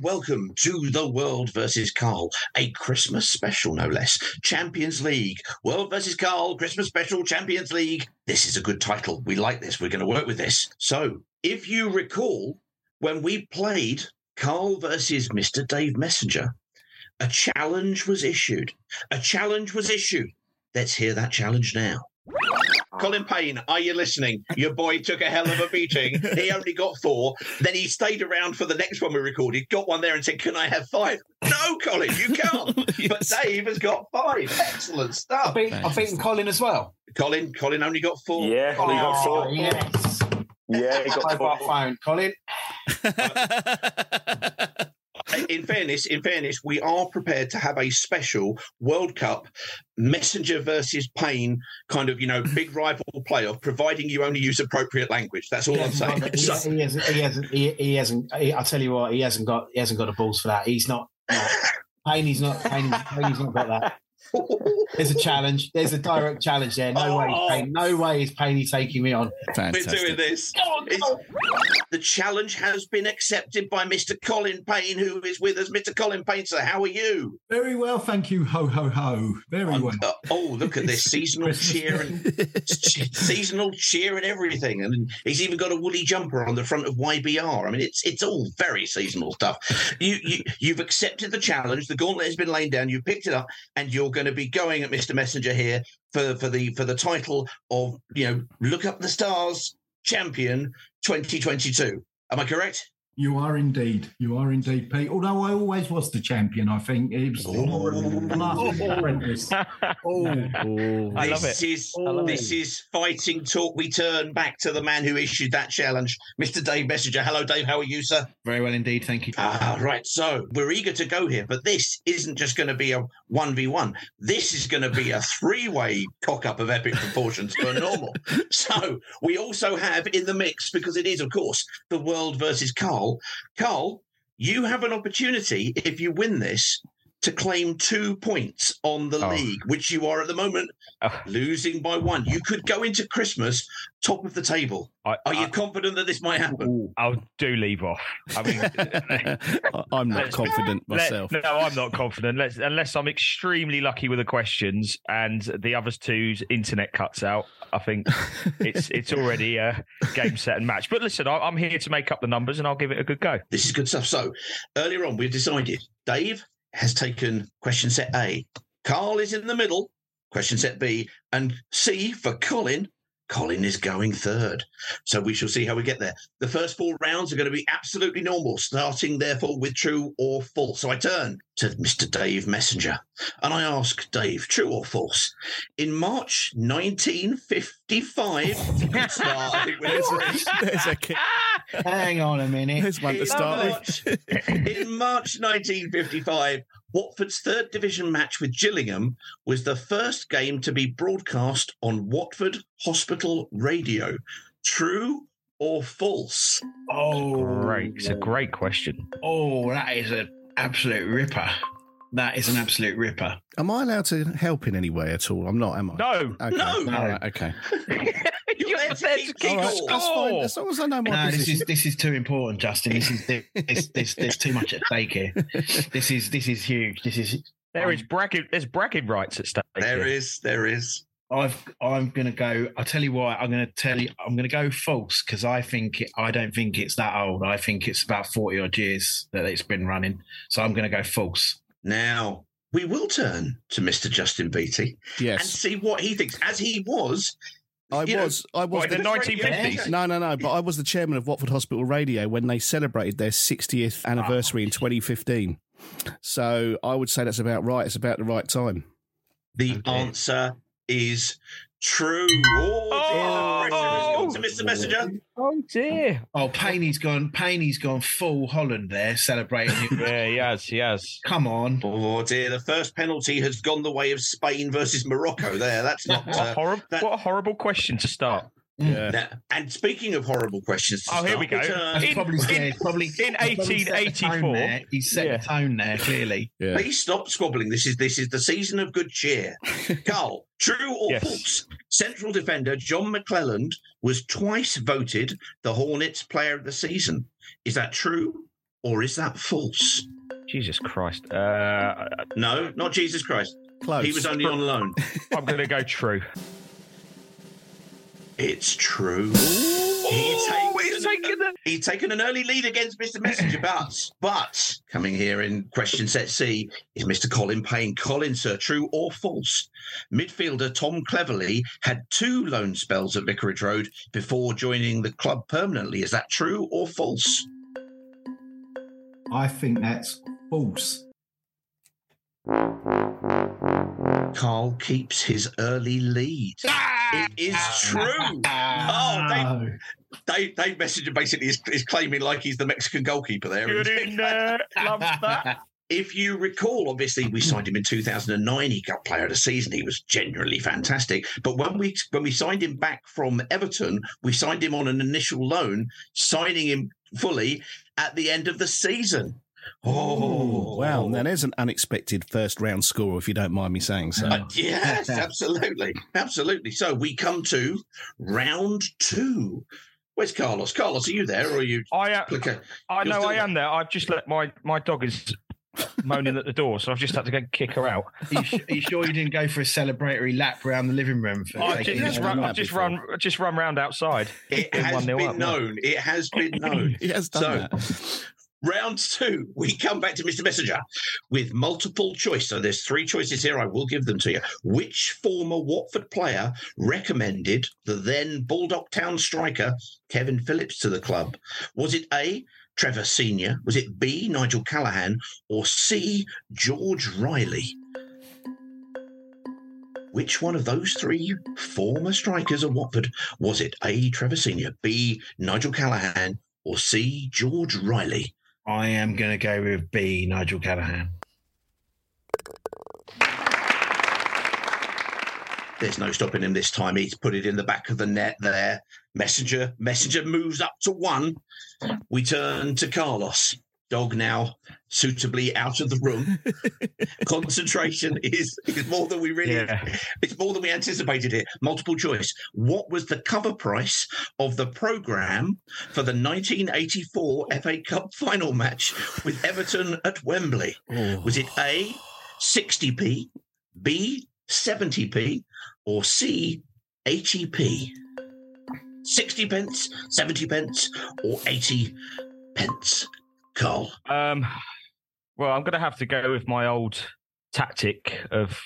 welcome to the World versus Carl, a Christmas special, no less. Champions League, World versus Carl, Christmas special, Champions League. This is a good title. We like this. We're going to work with this. So, if you recall, when we played Carl versus Mr. Dave Messenger, a challenge was issued. A challenge was issued. Let's hear that challenge now. Colin Payne, are you listening? Your boy took a hell of a beating. He only got four. Then he stayed around for the next one we recorded, got one there and said, Can I have five? No, Colin, you can't. But Dave has got five. Excellent stuff. I've beaten, I've beaten Colin as well. Colin, Colin only got four. Yeah, Colin got oh, four. Oh, yes. Yeah, he got Mobile four. phone. Colin. In fairness, in fairness, we are prepared to have a special World Cup Messenger versus Payne kind of, you know, big rival playoff, providing you only use appropriate language. That's all I'm saying. got- So- He, he hasn't. He hasn't. He, he hasn't. He, I tell you what, he hasn't got. He hasn't got the balls for that. He's not. No. he's not. Payne's, Payne's not got that. There's a challenge. There's a direct challenge there. No way. Oh. Is Payne, no way is Payne taking me on. We're doing this. It's- the challenge has been accepted by Mr. Colin Payne, who is with us. Mr. Colin Payne, sir, how are you? Very well, thank you. Ho ho ho. Very well. Uh, oh, look at this seasonal Christmas cheer and seasonal cheer and everything, and he's even got a woolly jumper on the front of YBR. I mean, it's it's all very seasonal stuff. You you you've accepted the challenge. The gauntlet has been laid down. You picked it up, and you're going to be going at Mr. Messenger here for for the for the title of you know look up the stars champion 2022. Am I correct? You are indeed. You are indeed, Pete. Although I always was the champion, I think it was more an artist apprentice. Oh, I love this it. is I love this is fighting talk. We turn back to the man who issued that challenge, Mr. Dave Messenger. Hello, Dave. How are you, sir? Very well indeed. Thank you. Ah, right. So we're eager to go here, but this isn't just going to be a one v one. This is going to be a three way cock up of epic proportions for normal. So we also have in the mix because it is, of course, the world versus Carl. Carl, you have an opportunity if you win this to claim two points on the Oh. league, which you are at the moment Oh. losing by one. You could go into Christmas top of the table. I, Are you I, confident that this might happen? I'll do leave off. I mean, I'm not Let's- confident let- myself. no, I'm not confident. Let's, unless I'm extremely lucky with the questions and the others two's internet cuts out. I think it's it's already a game set and match. But listen, I, I'm here to make up the numbers and I'll give it a good go. This is good stuff. So earlier on, we've decided Dave has taken question set A. Carl is in the middle, question set B, and C for Colin. Colin is going third. So we shall see how we get there. The first four rounds are going to be absolutely normal, starting therefore with true or false. So I turn to Mr. Dave Messenger. And I ask Dave, true or false? In March 1955, start, I think There's a, there's a ki- Hang on a minute. there's one to in start with. March, in March 1955, Watford's third division match with Gillingham was the first game to be broadcast on Watford Hospital Radio. True or false? Oh, Great. It's a great question. Oh, that is an absolute ripper. That is an absolute ripper. Am I allowed to help in any way at all? I'm not, am I? No. Okay. No. All right, okay. You're there to keep All right, score. that's fine. As long as I know my No, this is this is too important, Justin. This is this, this, there's too much at stake here. This is this is huge. This is There is bracket There's bracket rights at stake. There here. is, there is. I've I'm gonna go. I'll tell you why. I'm gonna tell you. I'm gonna go false because I think it, I don't think it's that old. I think it's about forty odd years that it's been running. So I'm gonna go false. Now, we will turn to Mr. Justin Beattie and see what he thinks, as he was. I you know, was. I was. What, in the the- 1950s? No, no, no. But I was the chairman of Watford Hospital Radio when they celebrated their 60th anniversary in 2015. So I would say that's about right. It's about the right time. The Okay. answer is true. Oh, dear, the pressure has to Mr. Messenger. Oh dear. Oh, Payne's gone. Payne's gone full Holland there, celebrating. it. Yeah, he has. He has. Come on. Oh dear, the first penalty has gone the way of Spain versus Morocco. There, that's not. What a, Uh, horrible, that- what a horrible question to start. Yeah. now- and speaking of horrible questions, to Oh, here we go. turn- That's In- probably, in- yeah, probably in he's probably set the tone 1884. there. He's set Yeah. the tone there clearly. Yeah. Please stop squabbling. This is this is the season of good cheer. Carl, true or Yes. false? Central defender John McClelland was twice voted the Hornets Player of the Season. Is that true or is that false? Jesus Christ. Uh, No, not Jesus Christ. Close. He was only on loan. I'm going to go true. It's true. Oh, He's he's taken, taken the- he's taken an early lead against Mr. Messenger, but but coming here in question set C is Mr. Colin Payne. Colin, sir, true or false? Midfielder Tom Cleverley had two loan spells at Vicarage Road before joining the club permanently. Is that true or false? I think that's false. Carl keeps his early lead. Ah! It is true. Ah! Oh, Dave, No. Dave, Dave Messenger basically is, is claiming like he's the Mexican goalkeeper there. Good in there. Loves that. if you recall, obviously we signed him in 2009. He got Player of the Season. He was genuinely fantastic. But when we when we signed him back from Everton, we signed him on an initial loan, signing him fully at the end of the season. Oh Wow. Now, there's an unexpected first round score, if you don't mind me saying so. Uh, yes, absolutely, absolutely. So we come to round two. Where's Carlos? Carlos, are you there, or are you? I am. Click a- I You're know I there. am there. I've just let my my dog is moaning at the door, so I've just had to go kick her out. Are you, su- are you sure you didn't go for a celebratory lap around the living room? For I've taking just, it? run, I've just run, just run round outside. It has been up, yeah. known. It has been known. He has done So- that. Round two, we come back to Mr. Messenger with multiple choice. So there's three choices here. I will give them to you. Which former Watford player recommended the then Baldock Town striker Kevin Phillips to the club? Was it A. Trevor Senior? Was it B. Nigel Callaghan? Or C. George Reilly? Which one of those three former strikers of Watford was it? A. Trevor Senior, B. Nigel Callaghan, or C. George Reilly? I am going to go with B. Nigel Callaghan. There's no stopping him this time. He's put it in the back of the net there. Messenger, Messenger moves up to one. We turn to Carlos. Dog now suitably out of the room. Concentration is is more than we really. Yeah. It's more than we anticipated here. Multiple choice. What was the cover price of the program for the 1984 FA Cup final match with Everton at Wembley? Oh. Was it A, 60p, B, 70p, or C, 80p? 60 pence, 70 pence, or 80 pence? Carl. Um, well, I'm going to have to go with my old tactic of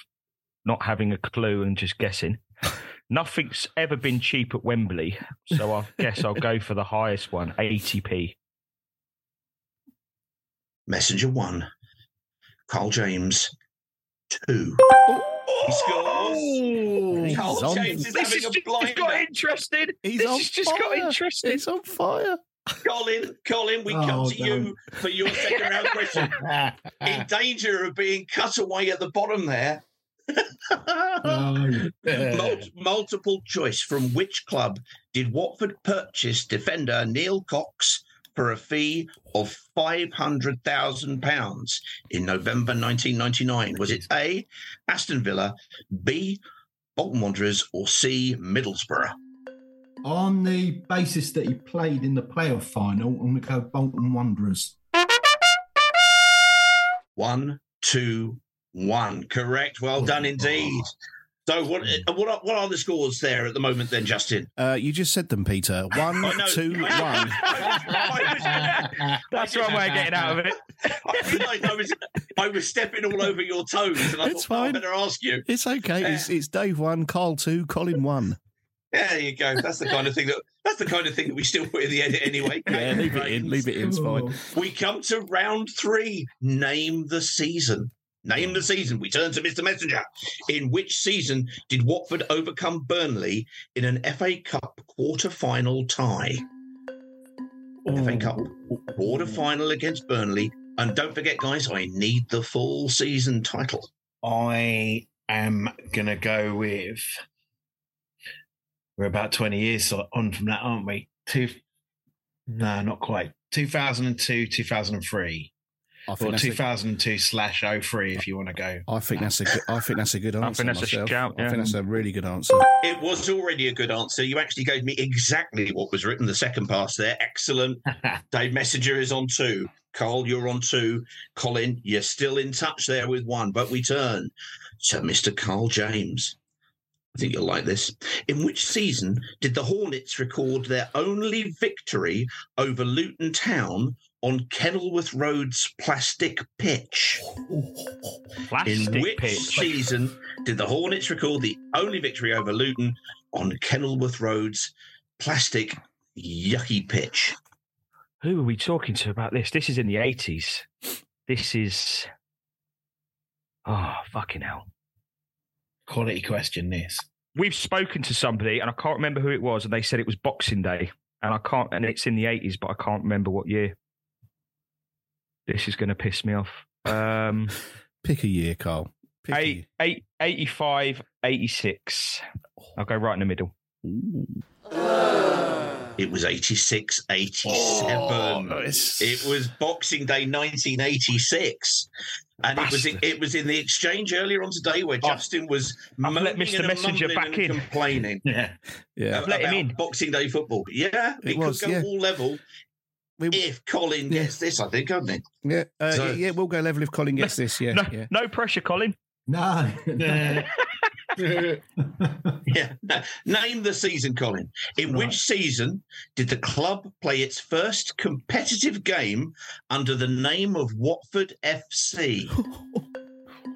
not having a clue and just guessing. Nothing's ever been cheap at Wembley, so I guess I'll go for the highest one, 80p. Messenger 1. Carl James, two. He scores. Carl James is This having is a just got interested. He's this has just got fire. interested. It's on fire. Colin, Colin, we come Oh, to you for your second round question. In danger of being cut away at the bottom there. Oh, Mul- multiple choice from which club did Watford purchase defender Neil Cox for a fee of £500,000 in November 1999? Was it A, Aston Villa, B, Bolton Wanderers, or C, Middlesbrough? On the basis that he played in the playoff final, I'm going to go Bolton Wanderers. One, two, one. Correct. Well done indeed. So, what what are, what are the scores there at the moment, then, Justin? Uh, you just said them, Peter. One, Oh, no. two, one. That's one way of getting out of it. I realised I was I was stepping all over your toes, and I It's thought, oh, I fine. better ask you. It's okay. It's, it's Dave one, Carl two, Colin one. Yeah, there you go. That's the kind of thing that that's the kind of thing that we still put in the edit anyway. Yeah, leave it in. Leave it in. It's fine. We come to round three. Name the season. Name the season. We turn to Mr. Messenger. In which season did Watford overcome Burnley in an FA Cup quarter final tie? FA Cup quarter final against Burnley. And don't forget, guys, I need the full season title. I am gonna go with. We're about twenty years on from that, aren't we? Two. No, not quite. Two thousand and two, two thousand and three, I or think that's two a, thousand and two slash 03 if you want to go. I think that's a good. I think that's a good I think that's a myself. shout, I think that's a really good answer. It was already a good answer. You actually gave me exactly what was written. The second pass there, excellent. Dave Messenger is on two. Carl, you're on two. Colin, you're still in touch there with one. But we turn to Mr. Carl James. I think you'll like this. In which season did the Hornets record their only victory over Luton Town on Kenilworth Road's plastic pitch? Plastic In which pitch. season did the Hornets record the only victory over Luton on Kenilworth Road's plastic yucky pitch? Who are we talking to about this? This is in the 80s. This is. Oh, fucking hell. Quality question. This. We've spoken to somebody, and I can't remember who it was, and they said it was Boxing Day. And I can't, and it's in the 80s, but I can't remember what year. This is going to piss me off. Um, Pick a year, Carl. Pick a eight, eight, 85, 86. I'll go right in the middle. Year. It was 86, 87. Oh, it's- It was Boxing Day 1986. And it was Bastard. it was in the exchange earlier on today where Justin was I've let Mr. and Messenger mumbling back and in. complaining Yeah. Yeah. about let him in. Boxing Day football. Yeah, It it, was, could go yeah. all level We- if Colin Yeah. gets this, I think, couldn't it? yeah, uh, So- yeah, we'll go level if Colin gets this. Yeah, No, yeah. no pressure, Colin. No. Yeah. No, Name the season, Colin. In Right. which season did the club play its first competitive game under the name of Watford FC?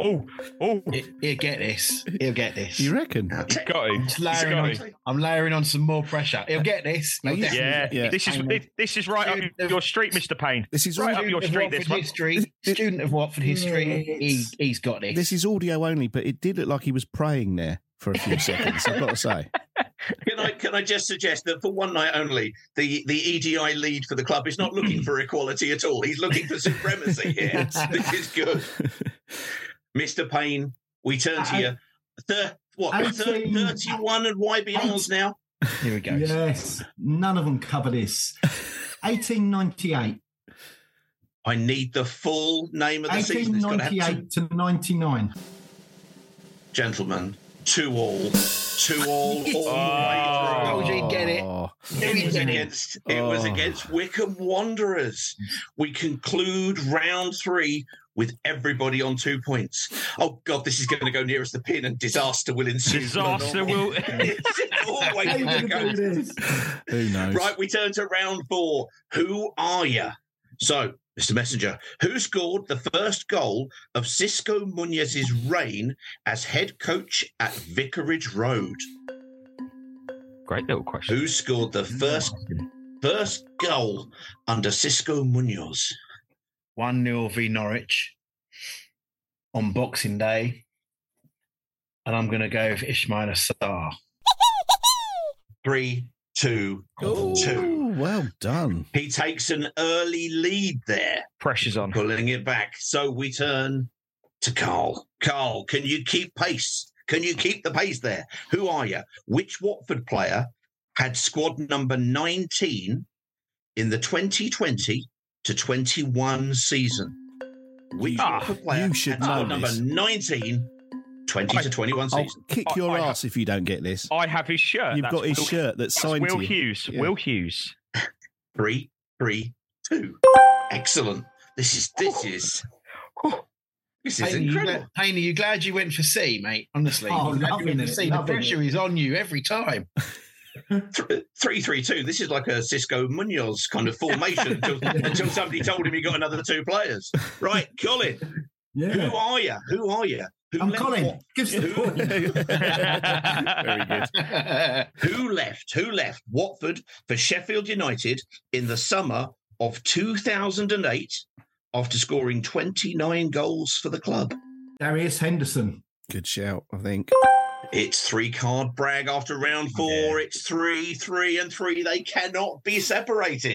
Oh, oh, He- He'll get this. He'll get this. You reckon? Now, te- got him. I'm just layering Got on, him. I'm layering on some more pressure. He'll get this. Now, He'll you- Yeah, Yeah. this is Hang this is right Dude, up your street, Mr. Payne. This is Right all, up your street, this one. history. Student of Watford history. He, he's got this. this is audio only, but it did look like he was praying there for a few seconds. I've got to say. Can I can I just suggest that for one night only, the, the EDI lead for the club is not looking for equality at all. He's looking for supremacy here. this is good. Mr. Payne, we turn to you. Thir- what, thir- Eighteen- 31 and YBRs now? Here we go. yes. None of them cover this. 1898. I need the full name of the season. It's got to 1898 to 99. gentlemen. Two all. Two all. all the way Told you get it. It was against it was Oh. against Wycombe Wanderers. We conclude round three with everybody on two points. Oh God, this is going to go nearest the pin, and disaster will ensue. Disaster will. Always How you going to gonna go. do who knows? Right, we turn to round four. Who are you? So, Mr. Messenger, who scored the first goal of Xisco Munoz's reign as head coach at Vicarage Road? Great little question. Who scored the first first goal under Xisco Munoz? 1 0 v Norwich. on Boxing Day, and I'm going to go with Ismaila Sarr. Three, two, two. Ooh, well done. He takes an early lead there, Pressure's on. pulling it back. So we turn to Carl. Carl, can you keep pace? Can you keep the pace there? Who are you? Which Watford player had squad number 19 in the 2020 to 21 season? Which Ah, Watford player you should had squad know number this. 19 20 to 21 I'll season? kick your I- ass if you don't get this. I have his shirt. You've That's got his Will- shirt that's that's signed Will to you. Hughes. Yeah. Will Hughes. Three, three, two. Excellent. This is this is this is Payne, incredible. glad, Payne, are you glad you went for C, mate? Honestly, Oh, you loving went for it, C. The pressure it. is on you every time. Th- Three, three, two. This is like a Xisco Munoz kind of formation until, until somebody told him he got another two players. Right, Colin. Yeah. Who are you? Who are you? Who I'm Colin. Wat- Gives the Who- point. Very good. Who left? Who left Watford for Sheffield United in the summer of 2008 after scoring 29 goals for the club? Darius Henderson. Good shout, I think. It's three card brag after round four. It's three, three, and three. They cannot be separated.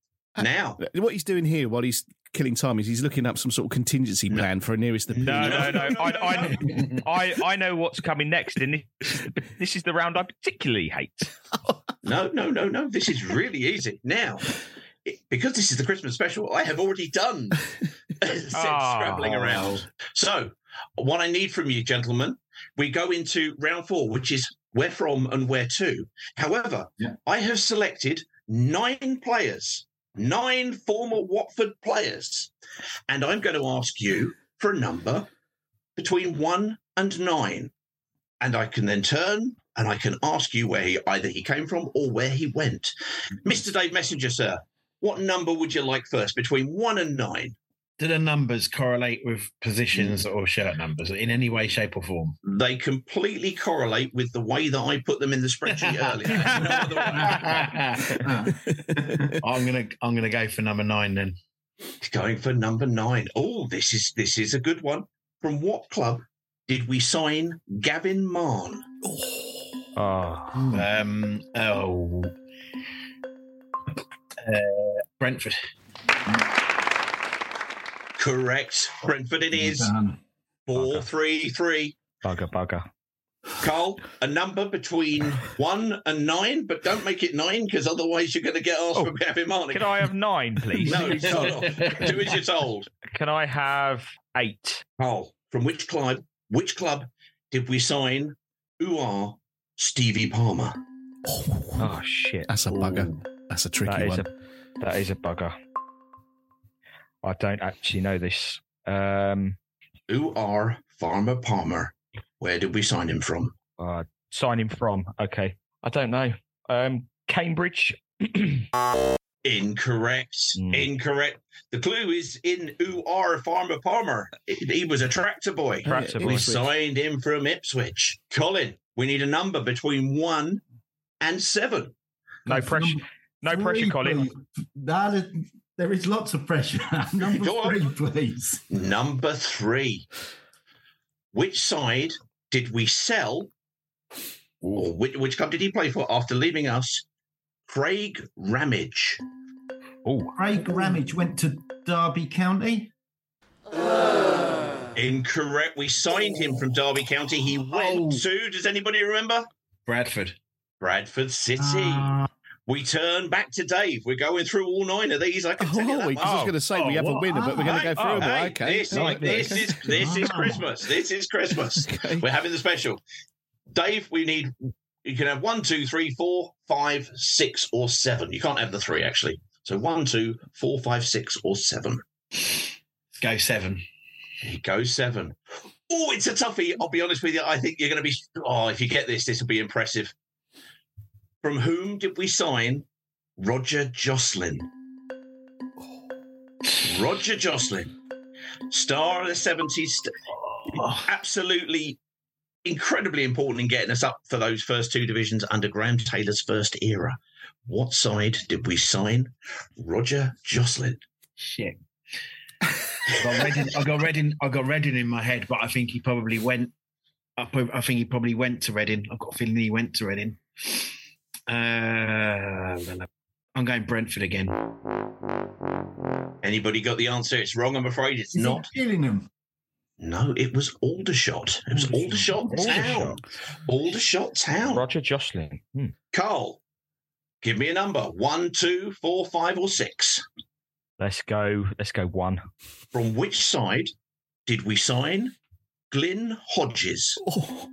Now, What he's doing here while he's killing time is he's looking up some sort of contingency plan for a nearest the No, pin. no, no. I, I, I, I know what's coming next, and this is, the, this is the round I particularly hate. no, no, no, no. This is really easy. Now, it- because this is the Christmas special, I have already done since Ah. scrabbling around. So, what I need from you, gentlemen, we go into round four, which is where from and where to. However, Yeah. I have selected nine players, nine former Watford players, and I'm going to ask you for a number between one and nine. And I can then turn and I can ask you where he either he came from or where he went. Mr. Dave Messenger, sir, what number would you like first between one and nine? Do the numbers correlate with positions or shirt numbers in any way, shape, or form? They completely correlate with the way that I put them in the spreadsheet earlier. No other way. I'm gonna I'm gonna go for number nine then. Going for number nine. Oh, this is this is a good one. From what club did we sign Gavin Mahon? Oh, Um oh uh, Brentford. Correct. Brentford it is. Done. Four, three, three. bugger, bugger. Carl, a number between one and nine, but don't make it nine because otherwise you're going to get asked Oh, for Gavin Mahon. Can I have nine, please? No, it's not. Do as you're told. Can I have eight? Carl, from which club? Which club did we sign? Who are Stevie Palmer? Oh shit! That's a bugger. That's a tricky That is one. a that is a bugger. I don't actually know this. Um, Who are Farmer Palmer? Where did we sign him from? uh, sign him from. Okay, I don't know. Um, Cambridge. Incorrect. Hmm. Incorrect. The clue is in who are Farmer Palmer. He he was a tractor boy. Tractor We boy. signed him from Ipswich. Colin, we need a number between one and seven. No pressure. No pressure, Colin. please. No, there- there is lots of pressure. Number Go on. three, please. Number three. Which side did we sell, or which, which club did he play for after leaving us? Craig Ramage. Oh, Craig Ramage went to Derby County. Incorrect. We signed him from Derby County. He went to, does anybody remember? Bradford. Bradford City. Ah. We turn back to Dave. We're going through all nine of these. I can oh, tell you Oh, that. because I was going to say we oh, have a winner, but we're going to go through them. Hey, Okay. This, Right, is, this okay. is this is oh. Christmas. This is Christmas. We're having the special. Dave, we need you can have one, two, three, four, five, six, or seven. You can't have the three actually. So one, two, four, five, six, or seven. Go seven. He goes seven. Oh, it's a toughie. I'll be honest with you. I think you're going to be. Oh, if you get this, this will be impressive. From whom did we sign Roger Joslyn? Roger Joslyn, star of the 70s, st- absolutely incredibly important in getting us up for those first two divisions under Graham Taylor's first era. What side did we sign Roger Joslyn? Shit. I got Reading. I got Reading. I got in my head, but I think he probably went. I, I think he probably went to Reading. I've got a feeling he went to Reading. Uh, I'm going Brentford again. Anybody got the answer? It's wrong, I'm afraid. It's Is it not. Gillingham? No, it was Aldershot. It was Aldershot Town. Aldershot Town. Roger Joslyn. Hmm. Carl, give me a number. One, two, four, five, or six. Let's go. Let's go one. From which side did we sign Glyn Hodges? Oh.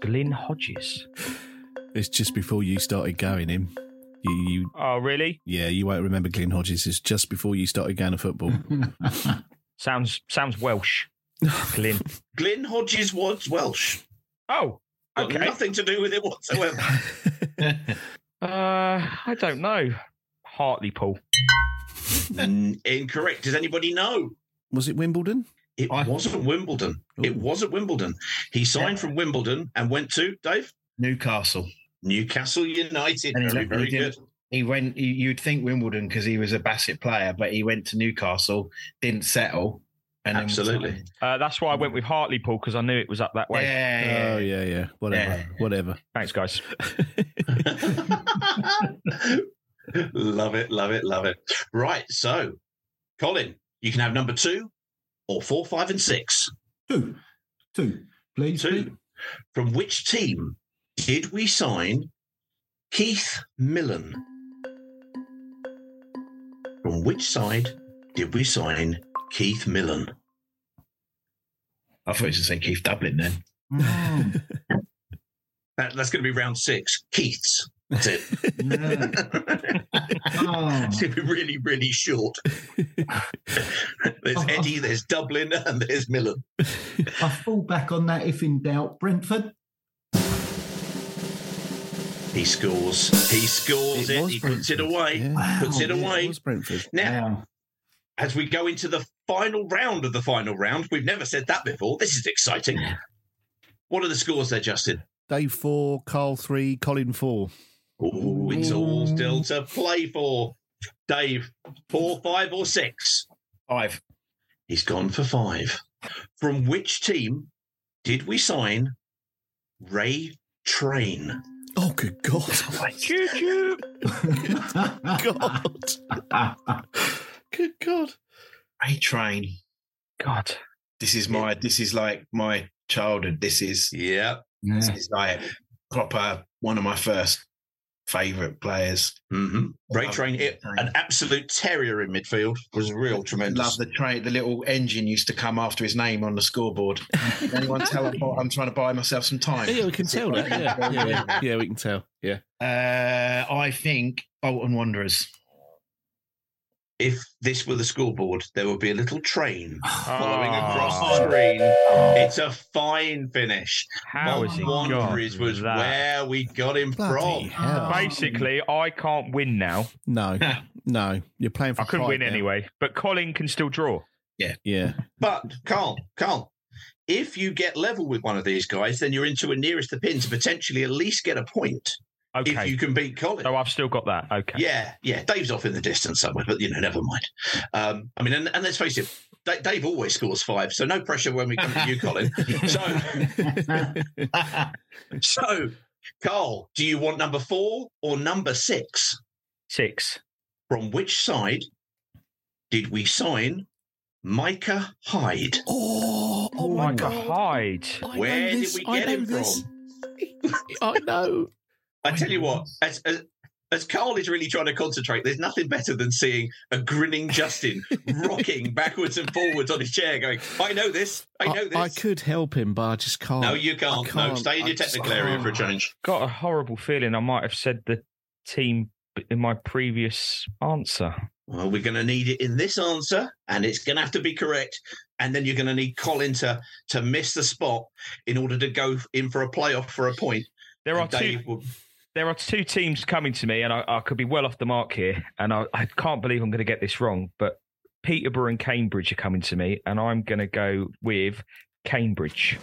Glyn Hodges. It's just before you started going him. You, you, Oh, really? yeah, you won't remember Glyn Hodges. It's just before you started going to football. Sounds sounds Welsh. Glyn. Glyn Hodges was Welsh. Oh, Got nothing to do with it whatsoever. Uh, I don't know. Hartlepool. Mm, Incorrect. Does anybody know? Was it Wimbledon? It wasn't Wimbledon. It wasn't Wimbledon. He signed from Wimbledon and went to Dave Newcastle. Newcastle United. And he, Very, very good. He went. he- You'd think Wimbledon because he was a Bassett player, but he went to Newcastle, didn't settle, and Absolutely. Uh, that's why I went with Hartlepool because I knew it was up that way. Yeah. Oh, yeah, yeah. Whatever. Yeah. Whatever. Thanks, guys. love it, love it, love it. Right. So, Colin, you can have number two or four, five, and six. Two. Two. Please. Two. From which team did we sign Keith Millen? From which side did we sign Keith Millen? I thought you were going to say Keith Dublin then. Mm. That, that's going to be round six. Keith's. That's it. Oh. It's going to be really, really short. there's Eddie, there's Dublin, and there's Millen. I fall back on that if in doubt. Brentford. He scores. He scores it. was He puts it away. Yeah. Puts oh, it away. It was Brentford. Now, as we go into the final round of the final round, we've never said that before. This is exciting. What are the scores there, Justin? Dave 4, Carl 3, Colin 4. Oh, it's all still to play for. Dave, four, five, or six? Five. He's gone for five. From which team did we sign Ray Train? Oh, good God. Choo choo. God. Good God. A train. God. This is my. This is like my childhood. This is. Yeah. This is like proper one of my first favourite players. Mm-hmm. Ray Love Train, it, an absolute terrier in midfield, was real tremendous. Love the train. The little engine used to come after his name on the scoreboard. Anyone tell I'm, I'm trying to buy myself some time? Yeah, we can tell that. Yeah, yeah, yeah. yeah we can tell. Yeah. Uh, I think Bolton Wanderers. If this were the school board, there would be a little train following Oh. across the oh. screen. Oh. It's a fine finish. How has he got Wanderers was that? where we got him from. Basically, I can't win now. No, no. You're playing for I couldn't win now. anyway, but Colin can still draw. Yeah. Yeah. But Carl, Carl, if you get level with one of these guys, then you're into a nearest the pin to potentially at least get a point. Okay. If you can beat Colin. Oh, I've still got that. Okay. Yeah, yeah. Dave's off in the distance somewhere, but you know, never mind. Um, I mean, and, and let's face it, Dave always scores five, so no pressure when we come to you, Colin. So, so, Carl, do you want number four or number six? Six. From which side did we sign Micah Hyde. Oh, oh my God. Hyde. Where did we get him from? I know. I tell you what, as, as as Carl is really trying to concentrate, there's nothing better than seeing a grinning Justin rocking backwards and forwards on his chair, going, "I know this, I know this." I could help him, but I just can't. no, you I can't. No, stay in I your technical area for a change. Got a horrible feeling I might have said the team in my previous answer. Well, we're going to need it in this answer, and it's going to have to be correct. And then you're going to need Colin to to miss the spot in order to go in for a playoff for a point. There And are two. Will- There are two teams coming to me, and I, I could be well off the mark here, and I, I can't believe I'm going to get this wrong. But Peterborough and Cambridge are coming to me, and I'm going to go with Cambridge.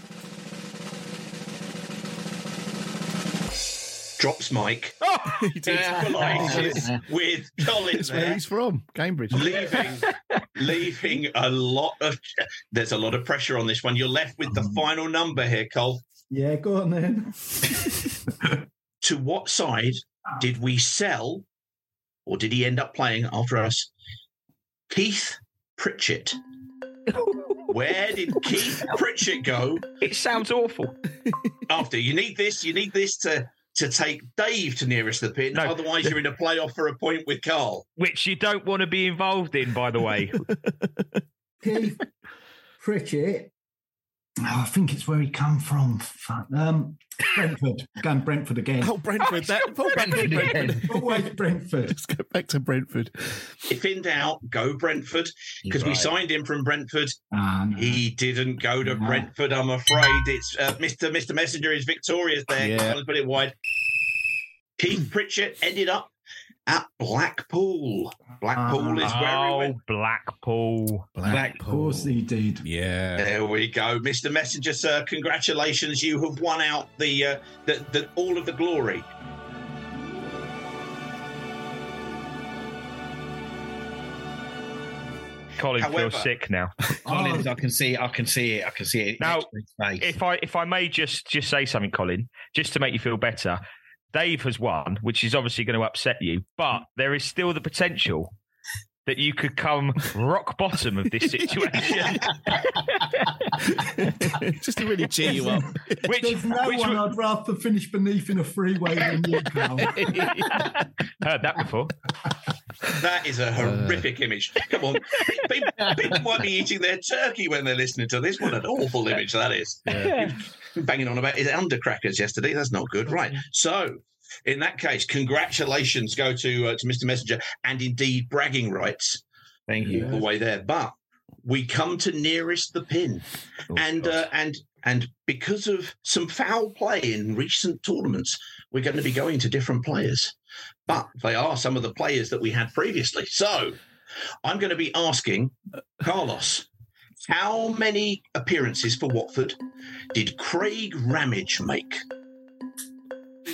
drops Mike. Oh! He did. Equalises with Colin That's where he's from, Cambridge. leaving leaving a lot of there's a lot of pressure on this one. You're left with the mm. final number here, Cole. Yeah, go on then. To what side did we sell, or did he end up playing after us? Keith Pritchett. Where did Keith Pritchett go It sounds awful. after? You need this. You need this to to take Dave to nearest the pin. No. Otherwise, you're in a playoff for a point with Carl. Which you don't want to be involved in, by the way. Keith Pritchett. Oh, I think it's where he come from. Fuck. Um, Brentford. Going Brentford again. Oh, Brentford. That, oh, Brentford again. Always Brentford. Let's go back to Brentford. If in doubt, go Brentford because we signed him from Brentford. Ah, no. He didn't go to No. Brentford, I'm afraid. It's uh, Mr. Mr. Messenger is victorious there. Yeah. Let's put it wide. Keith Pritchett ended up at Blackpool. Blackpool is where he oh, went. Blackpool. Of course he did. Yeah. There we go, Mr. Messenger, sir. Congratulations, you have won out the, uh, the, the all of the glory. Colin However- feels sick now. Colin, I can see, I can see it, I can see it. Now, next to his face. if I if I may just just say something, Colin, just to make you feel better. Dave has won, which is obviously going to upset you, but there is still the potential that you could come rock bottom of this situation. Just to really cheer you up. which There's no which one would- I'd rather finish beneath in a freeway than you, Carl. heard that before. That is a uh. horrific image. Come on. People, people might be eating their turkey when they're listening to this. What an awful image that is. Banging on about his undercrackers yesterday. That's not good. Right. So, in that case, congratulations go to uh, to Mr. Messenger and indeed bragging rights Thank you. all the way there. But we come to nearest the pin, Oh, and uh, and and because of some foul play in recent tournaments, we're going to be going to different players. But they are some of the players that we had previously. So I'm going to be asking Carlos. How many appearances for Watford did Craig Ramage make?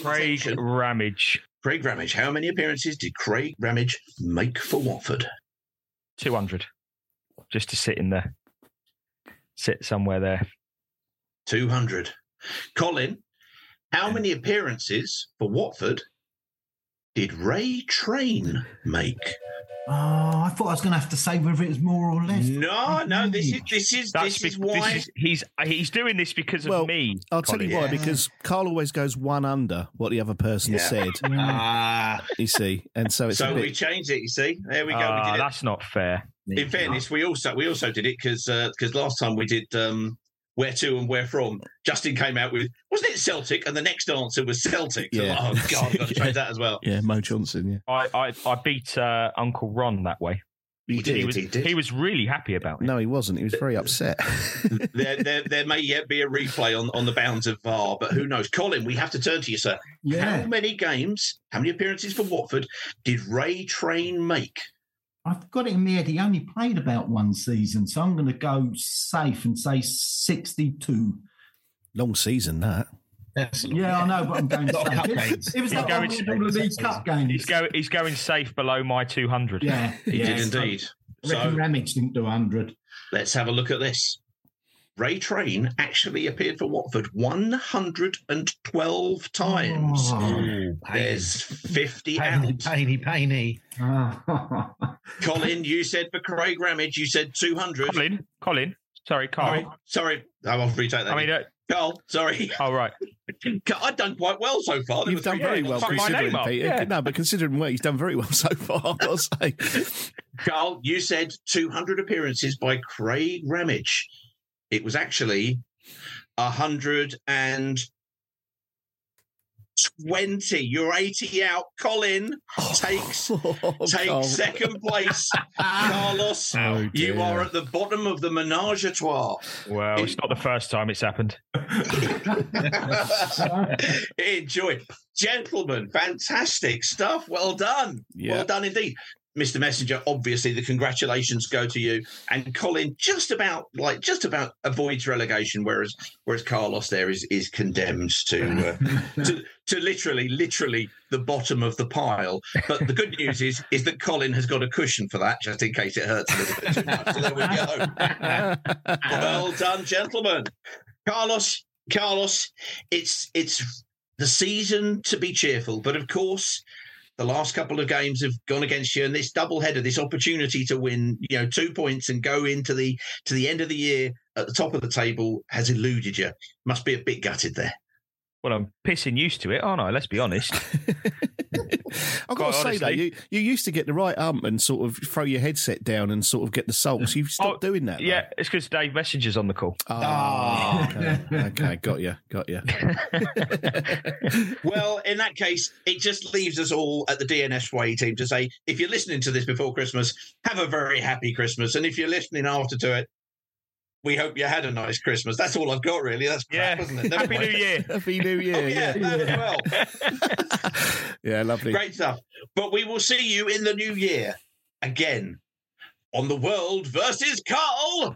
Craig. Ramage, Craig Ramage. How many appearances did Craig Ramage make for Watford? two hundred, just to sit in there, sit somewhere there. 200. Colin, how many appearances for Watford did Ray Train make? Oh, I thought I was going to have to say whether it was more or less. No, no, this is this is That's this is why this is, he's he's doing this because of Well, me. I'll tell you why, Colin. because Carl always goes one under what the other person Yeah. said, Ah, you see. And so it's so a we bit. changed it, you see. There we go. Ah, we did it. that's not fair. In fairness, we also we also did it because because last time we did um where to and where from. Justin came out with wasn't it Celtic, and the next answer was Celtic. So Yeah. I'm like, oh God, I've got to change that as well. Yeah, Mo Johnston, yeah. I I, I beat uh, Uncle Ron that way. He did, He was he did. he was really happy about it. No, he wasn't. He was very upset. there, there, there may yet be a replay on, on the bounds of VAR, but who knows? Colin, we have to turn to you, sir. Yeah. How many games, how many appearances for Watford did Ray Train make? I've got it in my head. He only played about one season, so I'm going to go safe and say 62. Long season, that. that's Yeah, I know, but I'm going Lot of cup safe. It, it was He's like going going of these cup games. He's going he's going safe below my two hundred. Yeah, He yeah, did so indeed. I reckon So Ramage didn't do 100. let's have a look at this. Ray Train actually appeared for Watford 112 times. Oh, There's 50 Painy, out. painy, painy. Colin, you said for Craig Ramage, you said 200. Colin, Colin, sorry, Carl. Oh, sorry, I'll retake that. I mean, uh, Carl, sorry. oh right. I've done quite well so far. There You've done very well my considering, name Peter. yeah. No, but considering what he's done very well so far, I've got to say. Carl, you said 200 appearances by Craig Ramage. It was actually 120. You're 80 out. Colin takes Oh, takes oh, Carl. second place. Carlos, Oh, you are at the bottom of the menage a trois. Well, it's not the first time it's happened. Enjoy. Gentlemen, fantastic stuff. Well done. Yeah. Well done indeed. Mr. Messenger, obviously the congratulations go to you. And Colin just about like just about avoids relegation, whereas whereas Carlos there is is condemned to uh, to to literally, literally the bottom of the pile. But the good news is is that Colin has got a cushion for that, just in case it hurts a little bit too much. So there we go. well done, gentlemen. Carlos, Carlos, it's it's the season to be cheerful, but of course, the last couple of games have gone against you, and this double header, this opportunity to win, you know, two points and go into the to the end of the year at the top of the table has eluded you. Must be a bit gutted there. Well, I'm pissing used to it, aren't I? Let's be honest. I've got Quite to say though, you, you used to get the right ump and sort of throw your headset down and sort of get the sulks. You've stopped oh, doing that. though. yeah, it's because Dave Messenger's on the call. Oh, okay. okay, got you, got you. well, in that case, it just leaves us all at the DNS Way team to say, if you're listening to this before Christmas, have a very happy Christmas, and if you're listening after to it, we hope you had a nice Christmas. That's all I've got, really. That's crap, Yeah. isn't it? Never Happy mind. New Year. Happy New Year. Oh, yeah, yeah, that as well. yeah, lovely. Great stuff. But we will see you in the new year again on the World versus Carl.